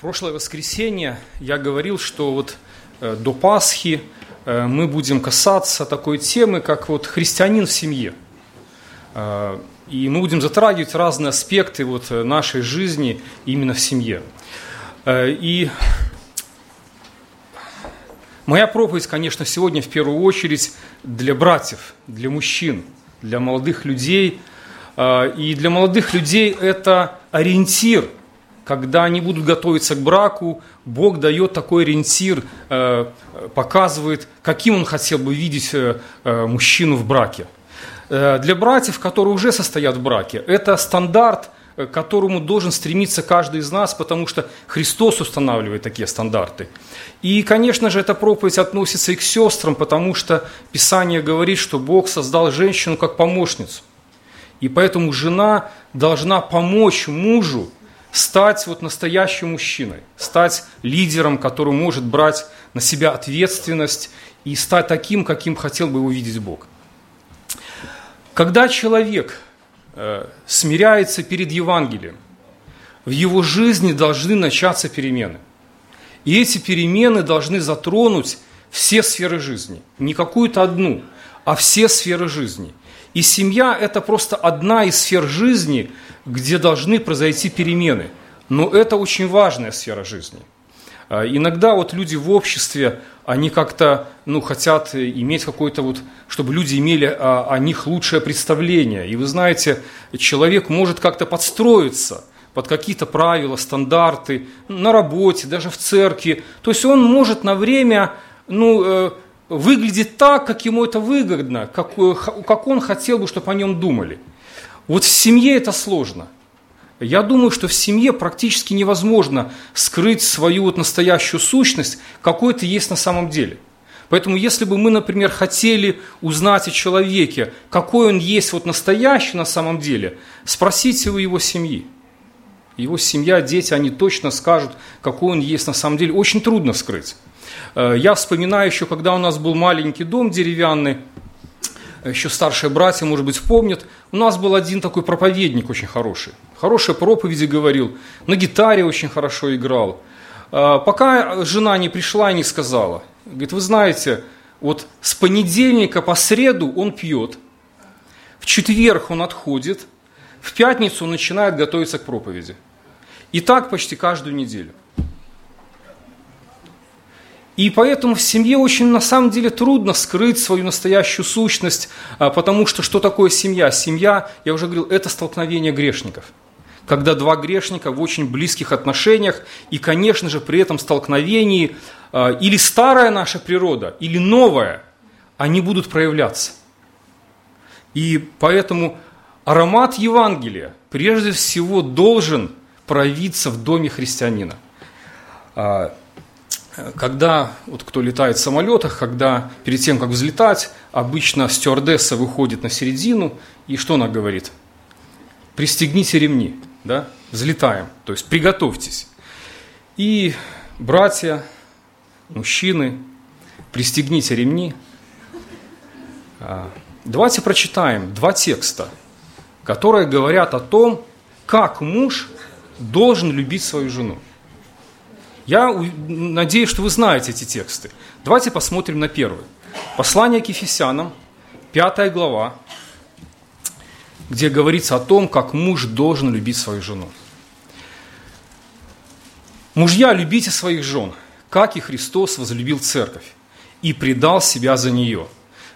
Прошлое воскресенье я говорил, что вот э, до Пасхи э, мы будем касаться такой темы, как вот христианин в семье. Э, и мы будем затрагивать разные аспекты вот нашей жизни именно в семье. И моя проповедь, конечно, сегодня в первую очередь для братьев, для мужчин, для молодых людей. И для молодых людей это ориентир – когда они будут готовиться к браку, Бог дает такой ориентир, э, показывает, каким Он хотел бы видеть э, э, мужчину в браке. Для братьев, которые уже состоят в браке, это стандарт, к которому должен стремиться каждый из нас, потому что Христос устанавливает такие стандарты. И, конечно же, эта проповедь относится и к сестрам, потому что Писание говорит, что Бог создал женщину как помощницу. И поэтому жена должна помочь мужу стать вот настоящим мужчиной, стать лидером, который может брать на себя ответственность и стать таким, каким хотел бы увидеть Бог. Когда человек э, смиряется перед Евангелием, в его жизни должны начаться перемены. И эти перемены должны затронуть все сферы жизни. Не какую-то одну, а все сферы жизни. И семья – это просто одна из сфер жизни, где должны произойти перемены. Но это очень важная сфера жизни. А, иногда вот люди в обществе, они как-то ну, хотят иметь какой-то вот, чтобы люди имели о, о них лучшее представление. И вы знаете, человек может как-то подстроиться под какие-то правила, стандарты на работе, даже в церкви. То есть он может на время ну, выглядеть так, как ему это выгодно, как, э, как он хотел бы, чтобы о нем думали. Вот в семье это сложно. Я думаю, что в семье практически невозможно скрыть свою вот настоящую сущность, какой ты есть на самом деле. Поэтому если бы мы, например, хотели узнать о человеке, какой он есть вот настоящий на самом деле, спросите у его семьи. Его семья, дети, они точно скажут, какой он есть на самом деле. Очень трудно скрыть. Э, я вспоминаю еще, когда у нас был маленький дом деревянный, еще старшие братья, может быть, помнят, у нас был один такой проповедник очень хороший. Хорошие проповеди говорил, на гитаре очень хорошо играл. Э, пока жена не пришла и не сказала. Говорит, вы знаете, вот с понедельника по среду он пьет, в четверг он отходит, в пятницу он начинает готовиться к проповеди. И так почти каждую неделю. И поэтому в семье очень на самом деле трудно скрыть свою настоящую сущность, а, потому что что такое семья? Семья, я уже говорил, это столкновение грешников. Когда два грешника в очень близких отношениях, и, конечно же, при этом столкновении а, или старая наша природа, или новая, они будут проявляться. И поэтому аромат Евангелия прежде всего должен проявиться в доме христианина. Когда, вот кто летает в самолетах, когда перед тем, как взлетать, обычно стюардесса выходит на середину, и что она говорит? Пристегните ремни, да, взлетаем, то есть приготовьтесь. И братья, мужчины, пристегните ремни. А, давайте прочитаем два текста, которые говорят о том, как муж должен любить свою жену. Я надеюсь, что вы знаете эти тексты. Давайте посмотрим на первый. Послание к Ефесянам, пятая глава, где говорится о том, как муж должен любить свою жену. Мужья, любите своих жен, как и Христос возлюбил церковь и предал себя за нее,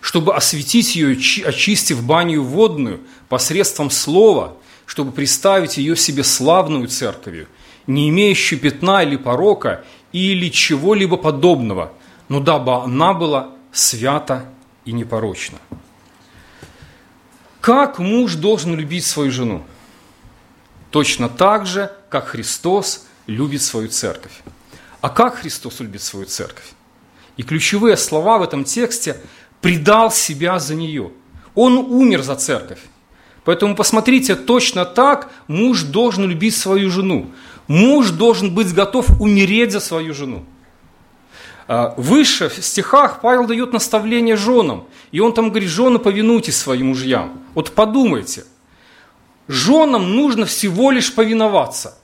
чтобы осветить ее, очистив баню водную посредством слова, чтобы представить ее себе славную церковью – не имеющую пятна или порока или чего-либо подобного, но дабы она была свята и непорочна. Как муж должен любить свою жену? Точно так же, как Христос любит свою церковь. А как Христос любит свою церковь? И ключевые слова в этом тексте «предал себя за нее». Он умер за церковь. Поэтому посмотрите, точно так муж должен любить свою жену. Муж должен быть готов умереть за свою жену. А, выше в стихах Павел дает наставление женам. И он там говорит, жены, повинуйтесь своим мужьям. Вот подумайте, женам нужно всего лишь повиноваться.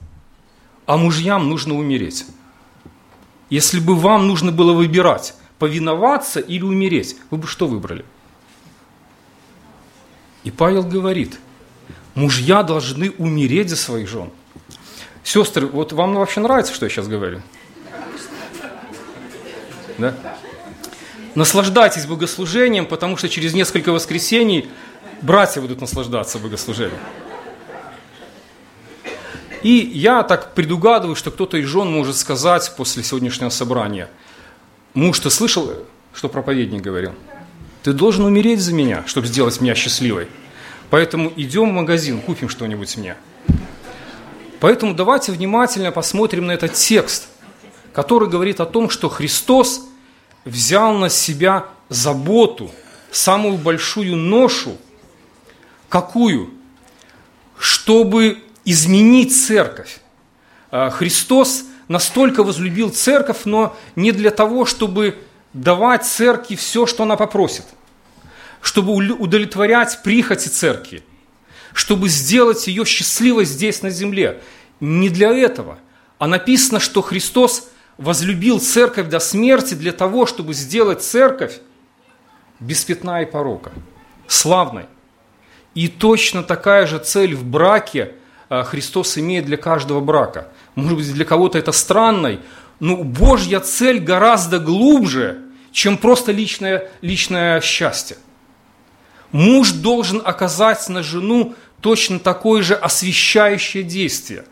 а мужьям нужно умереть. Если бы вам нужно было выбирать, повиноваться или умереть, вы бы что выбрали? И Павел говорит, мужья должны умереть за своих жен. Сестры, вот вам вообще нравится, что я сейчас говорю? Да? Наслаждайтесь богослужением, потому что через несколько воскресений братья будут наслаждаться богослужением. И я так предугадываю, что кто-то из жен может сказать после сегодняшнего собрания, муж, ты слышал, что проповедник говорил? Ты должен умереть за меня, чтобы сделать меня счастливой. Поэтому идем в магазин, купим что-нибудь мне. Поэтому давайте внимательно посмотрим на этот текст, который говорит о том, что Христос взял на себя заботу, самую большую ношу. Какую? Чтобы изменить церковь. А, Христос настолько возлюбил церковь, но не для того, чтобы давать церкви все, что она попросит, чтобы удовлетворять прихоти церкви, чтобы сделать ее счастливой здесь на земле. Не для этого. А написано, что Христос возлюбил церковь до смерти для того, чтобы сделать церковь без пятна и порока, славной. И точно такая же цель в браке а, Христос имеет для каждого брака. Может быть, для кого-то это странной, но Божья цель гораздо глубже, чем просто личное, личное счастье. Муж должен оказать на жену точно такое же освещающее действие,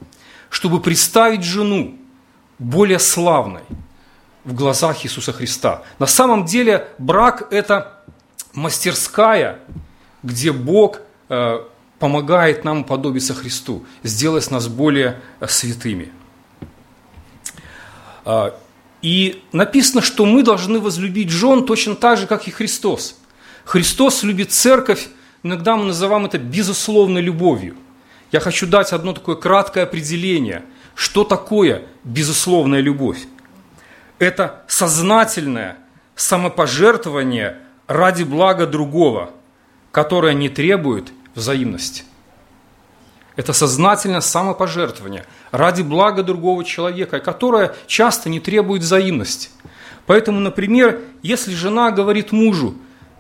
чтобы представить жену более славной в глазах Иисуса Христа. На самом деле брак – это мастерская, где Бог э, помогает нам подобиться Христу, сделать нас более э, святыми. А, и написано, что мы должны возлюбить жен точно так же, как и Христос. Христос любит церковь, иногда мы называем это безусловной любовью. Я хочу дать одно такое краткое определение, что такое безусловная любовь. Это сознательное самопожертвование ради блага другого, которое не требует взаимности. Это сознательное самопожертвование ради блага другого человека, которое часто не требует взаимности. Поэтому, например, если жена говорит мужу,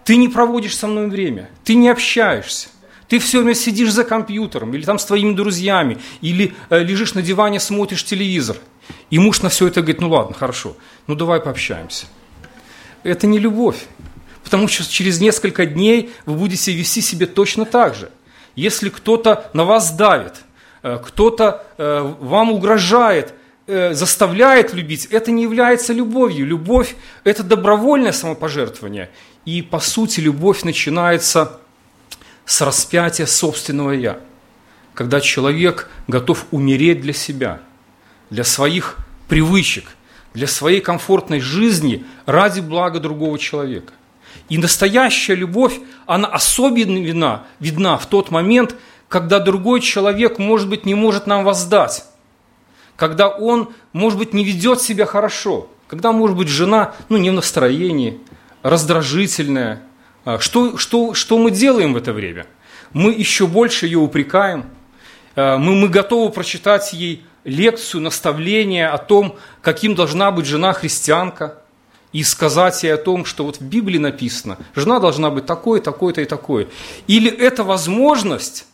ты не проводишь со мной время, ты не общаешься, ты все время сидишь за компьютером, или там с твоими друзьями, или э, лежишь на диване, смотришь телевизор. И муж на все это говорит, ну ладно, хорошо, ну давай пообщаемся. Это не любовь. Потому что через несколько дней вы будете вести себя точно так же. Если кто-то на вас давит, э, кто-то э, вам угрожает, э, заставляет любить, это не является любовью. Любовь – это добровольное самопожертвование. И, по сути, любовь начинается с распятия собственного «я», когда человек готов умереть для себя, для своих привычек, для своей комфортной жизни ради блага другого человека. И настоящая любовь, она особенно видна, видна в тот момент, когда другой человек, может быть, не может нам воздать, когда он, может быть, не ведет себя хорошо, когда, может быть, жена ну, не в настроении, раздражительная. А что, что, что мы делаем в это время? Мы еще больше ее упрекаем, а, мы, мы готовы прочитать ей лекцию, наставление о том, каким должна быть жена христианка – и сказать ей о том, что вот в Библии написано, жена должна быть такой, такой-то и такой. Или это возможность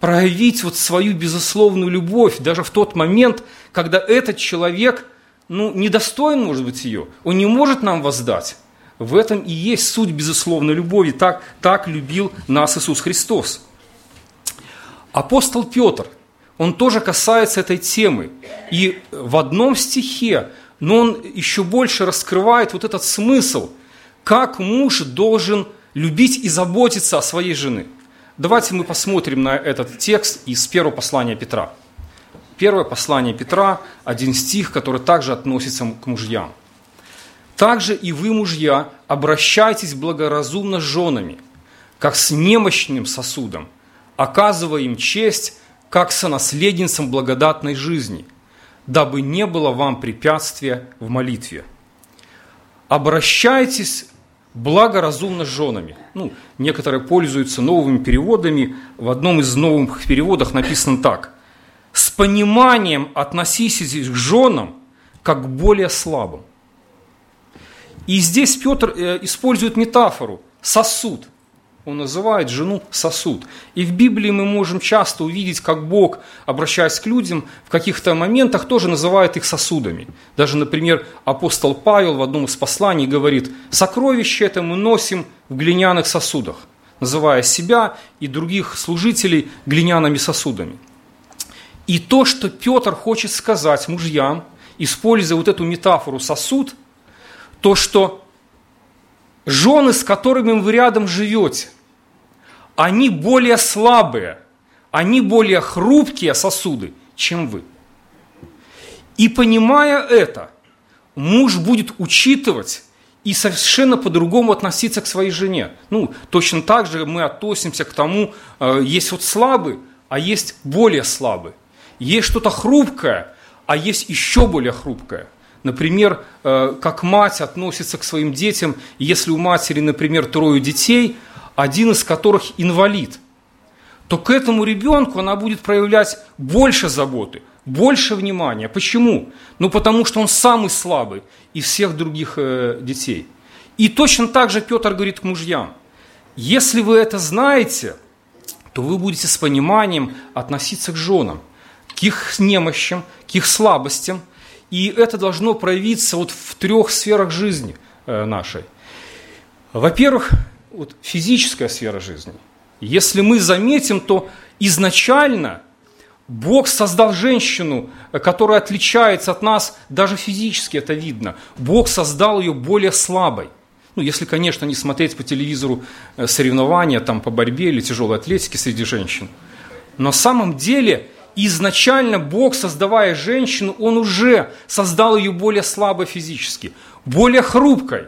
проявить вот свою безусловную любовь даже в тот момент, когда этот человек ну, недостоин, может быть, ее, он не может нам воздать. В этом и есть суть безусловной любови. Так, так любил нас Иисус Христос. Апостол Петр, он тоже касается этой темы. И в одном стихе но он еще больше раскрывает вот этот смысл, как муж должен любить и заботиться о своей жене. Давайте мы посмотрим на этот текст из первого послания Петра. Первое послание Петра, один стих, который также относится к мужьям. «Также и вы, мужья, обращайтесь благоразумно с женами, как с немощным сосудом, оказывая им честь, как сонаследницам благодатной жизни – дабы не было вам препятствия в молитве. Обращайтесь благоразумно с женами. Ну, некоторые пользуются новыми переводами. В одном из новых переводов написано так. с пониманием относитесь к женам как к более слабым. И здесь Петр э, использует метафору сосуд. Он называет жену сосуд. И в Библии мы можем часто увидеть, как Бог, обращаясь к людям, в каких-то моментах тоже называет их сосудами. Даже, например, апостол Павел в одном из посланий говорит, «Сокровище это мы носим в глиняных сосудах», называя себя и других служителей глиняными сосудами. И то, что Петр хочет сказать мужьям, используя вот эту метафору сосуд, то, что жены, с которыми вы рядом живете, они более слабые, они более хрупкие сосуды, чем вы. И понимая это, муж будет учитывать и совершенно по-другому относиться к своей жене. Ну, точно так же мы относимся к тому, э, есть вот слабый, а есть более слабый. Есть что-то хрупкое, а есть еще более хрупкое. Например, э, как мать относится к своим детям, если у матери, например, трое детей, один из которых инвалид, то к этому ребенку она будет проявлять больше заботы, больше внимания. Почему? Ну, потому что он самый слабый из всех других э, детей. И точно так же Петр говорит к мужьям, если вы это знаете, то вы будете с пониманием относиться к женам к их немощам, к их слабостям. И это должно проявиться вот в трех сферах жизни э, нашей. Во-первых, вот физическая сфера жизни. Если мы заметим, то изначально Бог создал женщину, которая отличается от нас, даже физически это видно. Бог создал ее более слабой. Ну, если, конечно, не смотреть по телевизору э, соревнования там, по борьбе или тяжелой атлетике среди женщин. Но на самом деле изначально Бог, создавая женщину, Он уже создал ее более слабой физически, более хрупкой.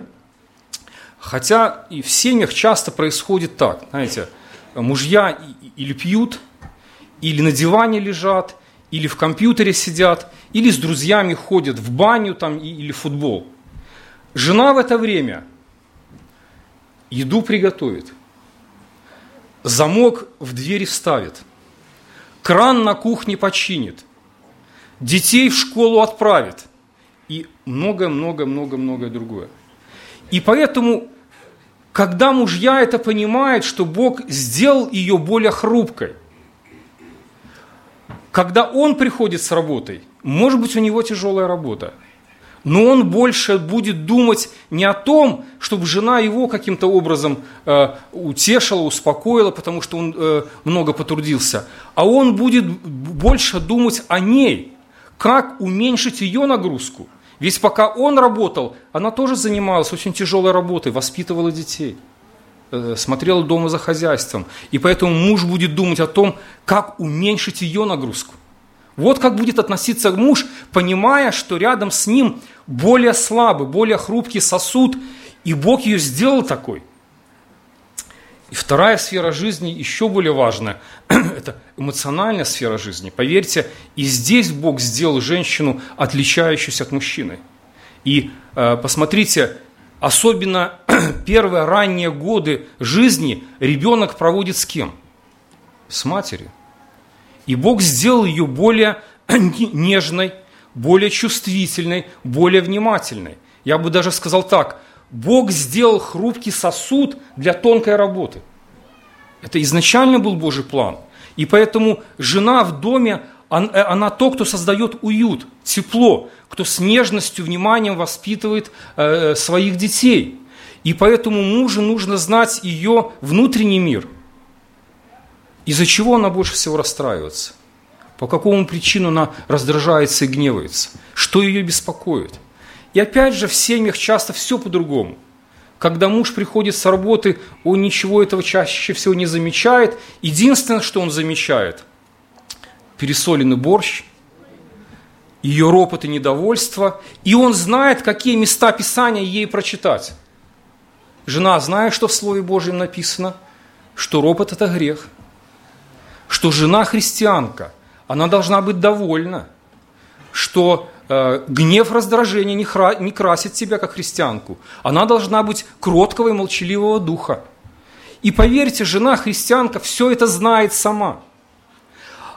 Хотя и в семьях часто происходит так, знаете, мужья или пьют, или на диване лежат, или в компьютере сидят, или с друзьями ходят в баню там, или в футбол. Жена в это время еду приготовит, замок в двери вставит – кран на кухне починит, детей в школу отправит и много-много-много-многое другое. И поэтому, когда мужья это понимают, что Бог сделал ее более хрупкой, когда он приходит с работой, может быть, у него тяжелая работа – но он больше будет думать не о том, чтобы жена его каким-то образом э, утешила, успокоила, потому что он э, много потрудился, а он будет больше думать о ней, как уменьшить ее нагрузку. Ведь пока он работал, она тоже занималась очень тяжелой работой, воспитывала детей, э, смотрела дома за хозяйством. И поэтому муж будет думать о том, как уменьшить ее нагрузку. Вот как будет относиться муж, понимая, что рядом с ним более слабый, более хрупкий сосуд, и Бог ее сделал такой. И вторая сфера жизни еще более важная – это эмоциональная сфера жизни. Поверьте, и здесь Бог сделал женщину, отличающуюся от мужчины. И э, посмотрите, особенно первые ранние годы жизни ребенок проводит с кем? С матерью. И Бог сделал ее более нежной, более чувствительной, более внимательной. Я бы даже сказал так, Бог сделал хрупкий сосуд для тонкой работы. Это изначально был Божий план. И поэтому жена в доме, э, она то, кто создает уют, тепло, кто с нежностью, вниманием воспитывает э, своих детей. И поэтому мужу нужно знать ее внутренний мир – из-за чего она больше всего расстраивается? По какому причину она раздражается и гневается? Что ее беспокоит? И опять же, в семьях часто все по-другому. Когда муж приходит с работы, он ничего этого чаще всего не замечает. Единственное, что он замечает – пересоленный борщ, ее ропот и недовольство, и он знает, какие места Писания ей прочитать. Жена, зная, что в Слове Божьем написано, что ропот – это грех – что жена христианка, она должна быть довольна, что э, гнев, раздражение не, хра, не красит тебя как христианку. Она должна быть кроткого и молчаливого духа. И поверьте, жена христианка все это знает сама.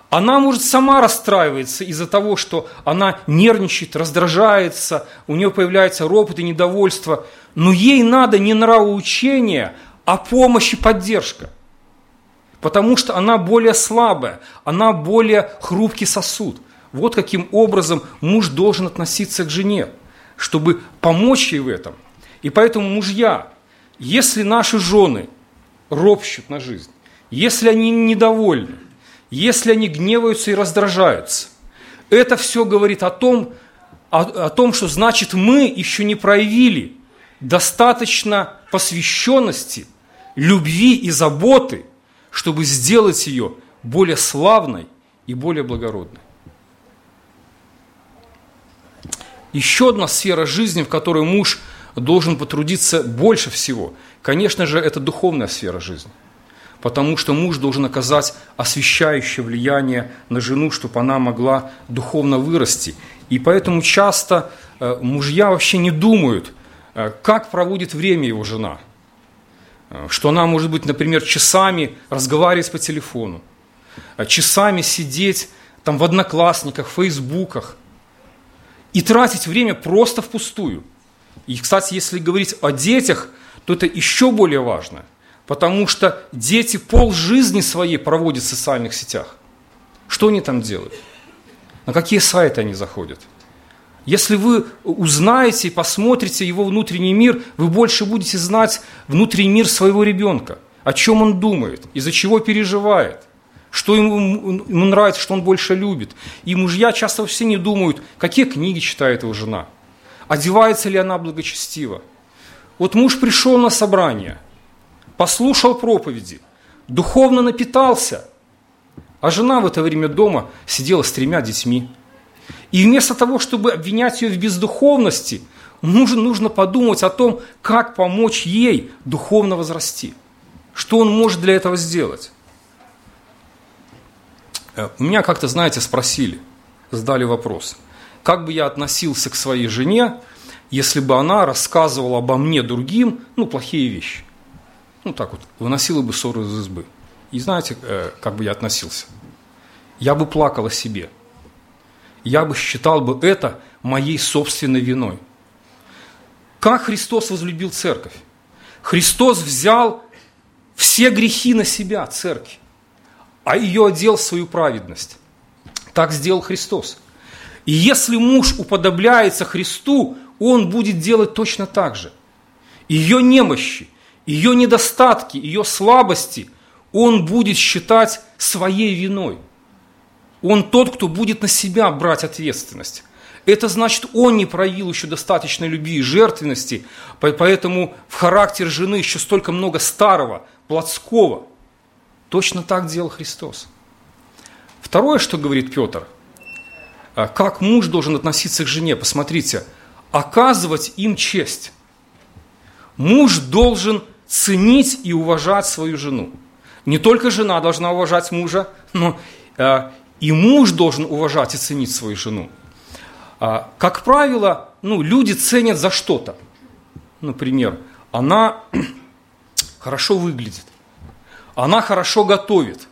Она может сама расстраиваться из-за того, что она нервничает, раздражается, у нее появляется ропот и недовольство. Но ей надо не нравоучение, а помощь и поддержка. Потому что она более слабая, она более хрупкий сосуд. Вот каким образом муж должен относиться к жене, чтобы помочь ей в этом. И поэтому мужья, если наши жены ропщут на жизнь, если они недовольны, если они гневаются и раздражаются, это все говорит о том, о, о том, что значит мы еще не проявили достаточно посвященности, любви и заботы, чтобы сделать ее более славной и более благородной. Еще одна сфера жизни, в которой муж должен потрудиться больше всего, конечно же, это духовная сфера жизни потому что муж должен оказать освещающее влияние на жену, чтобы она могла духовно вырасти. И поэтому часто э, мужья вообще не думают, э, как проводит время его жена. Э, что она может быть, например, часами разговаривать по телефону, часами сидеть там в одноклассниках, в фейсбуках и тратить время просто впустую. И, кстати, если говорить о детях, то это еще более важно. Потому что дети пол жизни своей проводят в социальных сетях. Что они там делают? На какие сайты они заходят? Если вы узнаете и посмотрите его внутренний мир, вы больше будете знать внутренний мир своего ребенка, о чем он думает, из-за чего переживает, что ему, ему нравится, что он больше любит. И мужья часто все не думают, какие книги читает его жена, одевается ли она благочестиво. Вот муж пришел на собрание – послушал проповеди, духовно напитался, а жена в это время дома сидела с тремя детьми. И вместо того, чтобы обвинять ее в бездуховности, нужно, нужно подумать о том, как помочь ей духовно возрасти. Что он может для этого сделать? Э, у меня как-то, знаете, спросили, задали вопрос, как бы я относился к своей жене, если бы она рассказывала обо мне другим, ну, плохие вещи ну так вот, выносила бы ссору из избы. И знаете, э, как бы я относился? Я бы плакал о себе. Я бы считал бы это моей собственной виной. Как Христос возлюбил церковь? Христос взял все грехи на себя, церкви, а ее одел в свою праведность. Так сделал Христос. И если муж уподобляется Христу, он будет делать точно так же. Ее немощи, ее недостатки, ее слабости он будет считать своей виной. Он тот, кто будет на себя брать ответственность. Это значит, он не проявил еще достаточной любви и жертвенности, поэтому в характер жены еще столько много старого, плотского. Точно так делал Христос. Второе, что говорит Петр, а, как муж должен относиться к жене, посмотрите, оказывать им честь. Муж должен ценить и уважать свою жену. Не только жена должна уважать мужа, но э, и муж должен уважать и ценить свою жену. А, как правило, ну, люди ценят за что-то. Например, она хорошо выглядит, она хорошо готовит,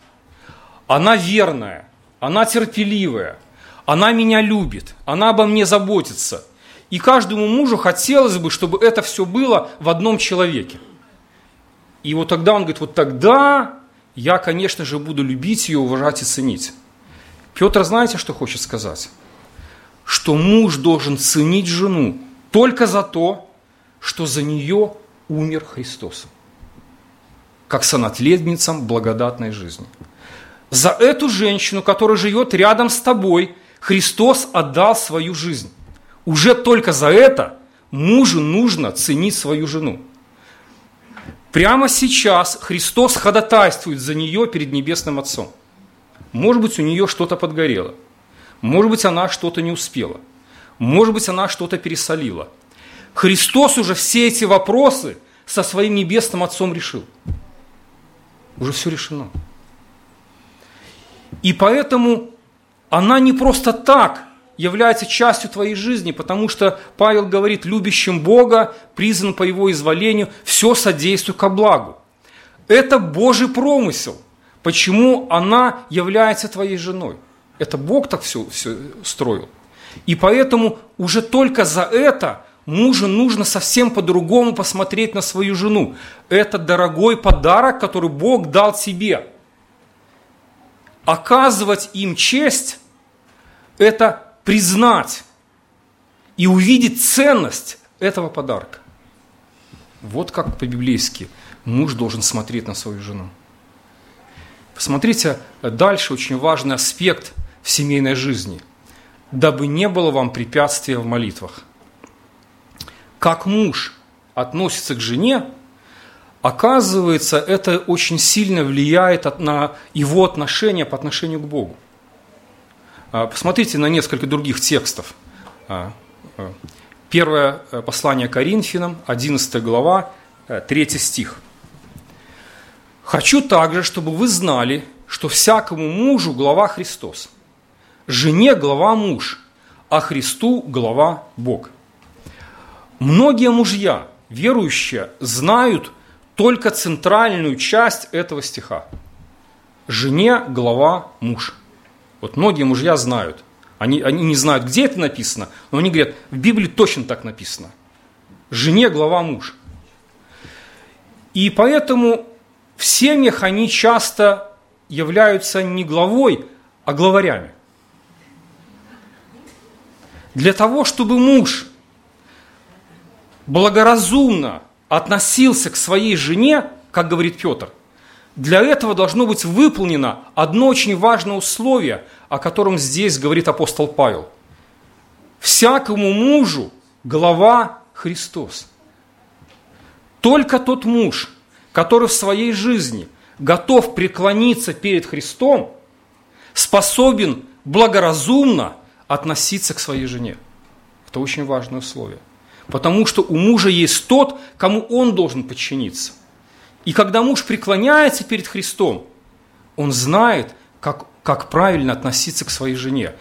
она верная, она терпеливая, она меня любит, она обо мне заботится. И каждому мужу хотелось бы, чтобы это все было в одном человеке – и вот тогда он говорит, вот тогда я, конечно же, буду любить ее, уважать и ценить. Петр, знаете, что хочет сказать? Что муж должен ценить жену только за то, что за нее умер Христос. Как сонатледницам благодатной жизни. За эту женщину, которая живет рядом с тобой, Христос отдал свою жизнь. Уже только за это мужу нужно ценить свою жену. Прямо сейчас Христос ходатайствует за нее перед Небесным Отцом. Может быть, у нее что-то подгорело. Может быть, она что-то не успела. Может быть, она что-то пересолила. Христос уже все эти вопросы со своим Небесным Отцом решил. Уже все решено. И поэтому она не просто так является частью твоей жизни, потому что Павел говорит, любящим Бога, призван по Его изволению, все содействует ко благу. Это Божий промысел, почему она является твоей женой. Это Бог так все, все строил. И поэтому уже только за это мужу нужно совсем по-другому посмотреть на свою жену. Это дорогой подарок, который Бог дал тебе. Оказывать им честь – это признать и увидеть ценность этого подарка. Вот как по-библейски муж должен смотреть на свою жену. Посмотрите дальше очень важный аспект в семейной жизни. Дабы не было вам препятствия в молитвах. Как муж относится к жене, оказывается, это очень сильно влияет на его отношения по отношению к Богу. А, посмотрите на несколько других текстов. А, а, первое послание Коринфянам, 11 глава, 3 стих. «Хочу также, чтобы вы знали, что всякому мужу глава Христос, жене глава муж, а Христу глава Бог». Многие мужья, верующие, знают только центральную часть этого стиха. Жене глава муж. Вот многие мужья знают. Они, они не знают, где это написано, но они говорят, в Библии точно так написано. Жене глава муж. И поэтому в семьях они часто являются не главой, а главарями. Для того, чтобы муж благоразумно относился к своей жене, как говорит Петр, для этого должно быть выполнено одно очень важное условие, о котором здесь говорит апостол Павел. Всякому мужу глава Христос. Только тот муж, который в своей жизни готов преклониться перед Христом, способен благоразумно относиться к своей жене. Это очень важное условие. Потому что у мужа есть тот, кому он должен подчиниться. И когда муж преклоняется перед Христом, он знает, как, как правильно относиться к своей жене.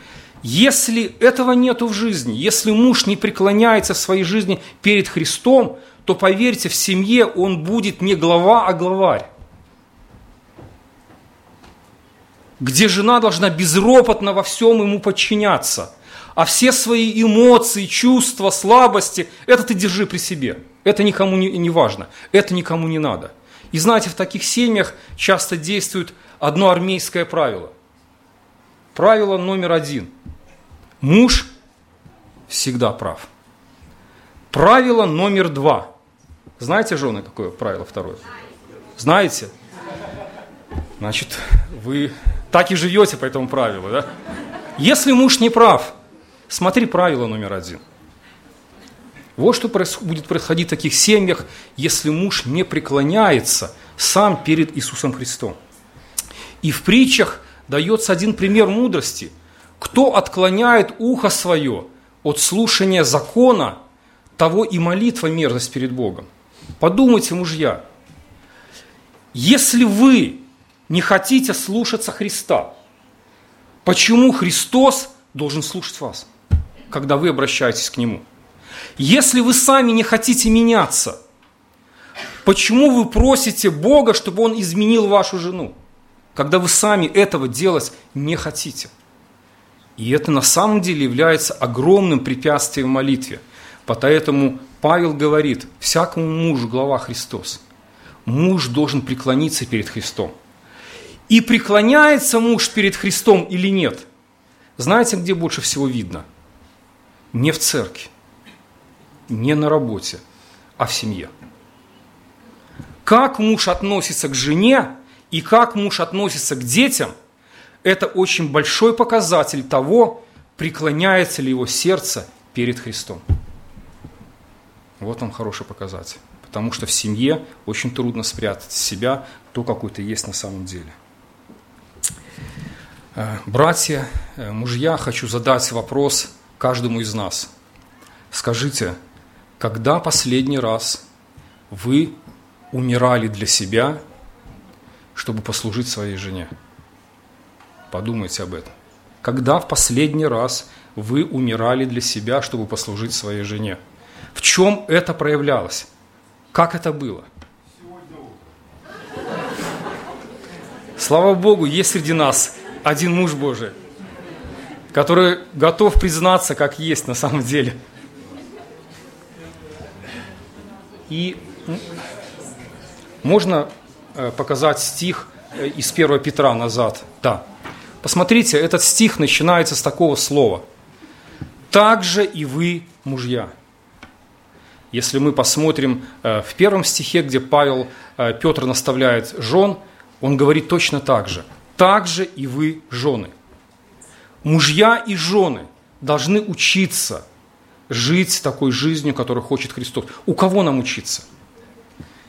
Если этого нету в жизни, если муж не преклоняется в своей жизни перед Христом, то поверьте, в семье он будет не глава, а главарь. Где жена должна безропотно во всем ему подчиняться – а все свои эмоции, чувства, слабости, это ты держи при себе. Это никому не, не важно, это никому не надо. И знаете, в таких семьях часто действует одно армейское правило. Правило номер один. Муж всегда прав. Правило номер два. Знаете, жены, какое правило второе? Знаете? Значит, вы так и живете по этому правилу, да? Если муж не прав, Смотри правило номер один. Вот что будет происходить в таких семьях, если муж не преклоняется сам перед Иисусом Христом. И в притчах дается один пример мудрости. Кто отклоняет ухо свое от слушания закона, того и молитва мерзость перед Богом. Подумайте, мужья, если вы не хотите слушаться Христа, почему Христос должен слушать вас? когда вы обращаетесь к Нему. Если вы сами не хотите меняться, почему вы просите Бога, чтобы Он изменил вашу жену, когда вы сами этого делать не хотите? И это на самом деле является огромным препятствием в молитве. Поэтому Павел говорит, всякому мужу глава Христос. Муж должен преклониться перед Христом. И преклоняется муж перед Христом или нет? Знаете, где больше всего видно – не в церкви, не на работе, а в семье. Как муж относится к жене и как муж относится к детям, это очень большой показатель того, преклоняется ли его сердце перед Христом. Вот он хороший показатель. Потому что в семье очень трудно спрятать себя то, какой ты есть на самом деле. Э, братья, э, мужья, хочу задать вопрос каждому из нас. Скажите, когда последний раз вы умирали для себя, чтобы послужить своей жене? Подумайте об этом. Когда в последний раз вы умирали для себя, чтобы послужить своей жене? В чем это проявлялось? Как это было? Слава Богу, есть среди нас один муж Божий, который готов признаться, как есть на самом деле. И можно э, показать стих э, из 1 Петра назад. Да. Посмотрите, этот стих начинается с такого слова. «Также и вы, мужья». Если мы посмотрим э, в первом стихе, где Павел, Петр наставляет жен, он говорит точно так же. «Также и вы, жены». Мужья и жены должны учиться жить такой жизнью, которую хочет Христос. У кого нам учиться?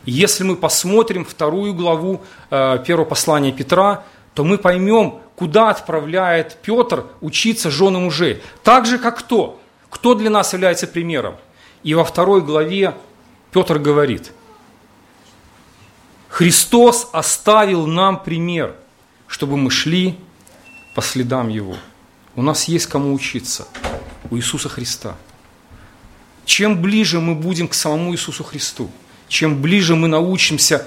Если мы посмотрим вторую главу э, первого послания Петра, то мы поймем, куда отправляет Петр учиться жены мужей. Так же, как кто? Кто для нас является примером? И во второй главе Петр говорит, Христос оставил нам пример, чтобы мы шли по следам Его. У нас есть кому учиться, у Иисуса Христа. Чем ближе мы будем к самому Иисусу Христу – чем ближе мы научимся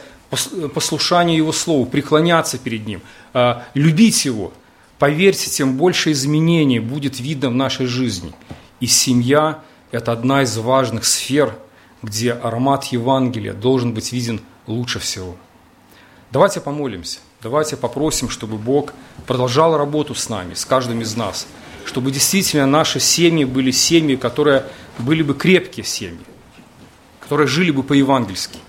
послушанию Его Слову, преклоняться перед Ним, а, любить Его, поверьте, тем больше изменений будет видно в нашей жизни. И семья – это одна из важных сфер, где аромат Евангелия должен быть виден лучше всего. Давайте помолимся, давайте попросим, чтобы Бог продолжал работу с нами, с каждым из нас, чтобы действительно наши семьи были семьи, которые были бы крепкие семьи, которые жили бы по-евангельски –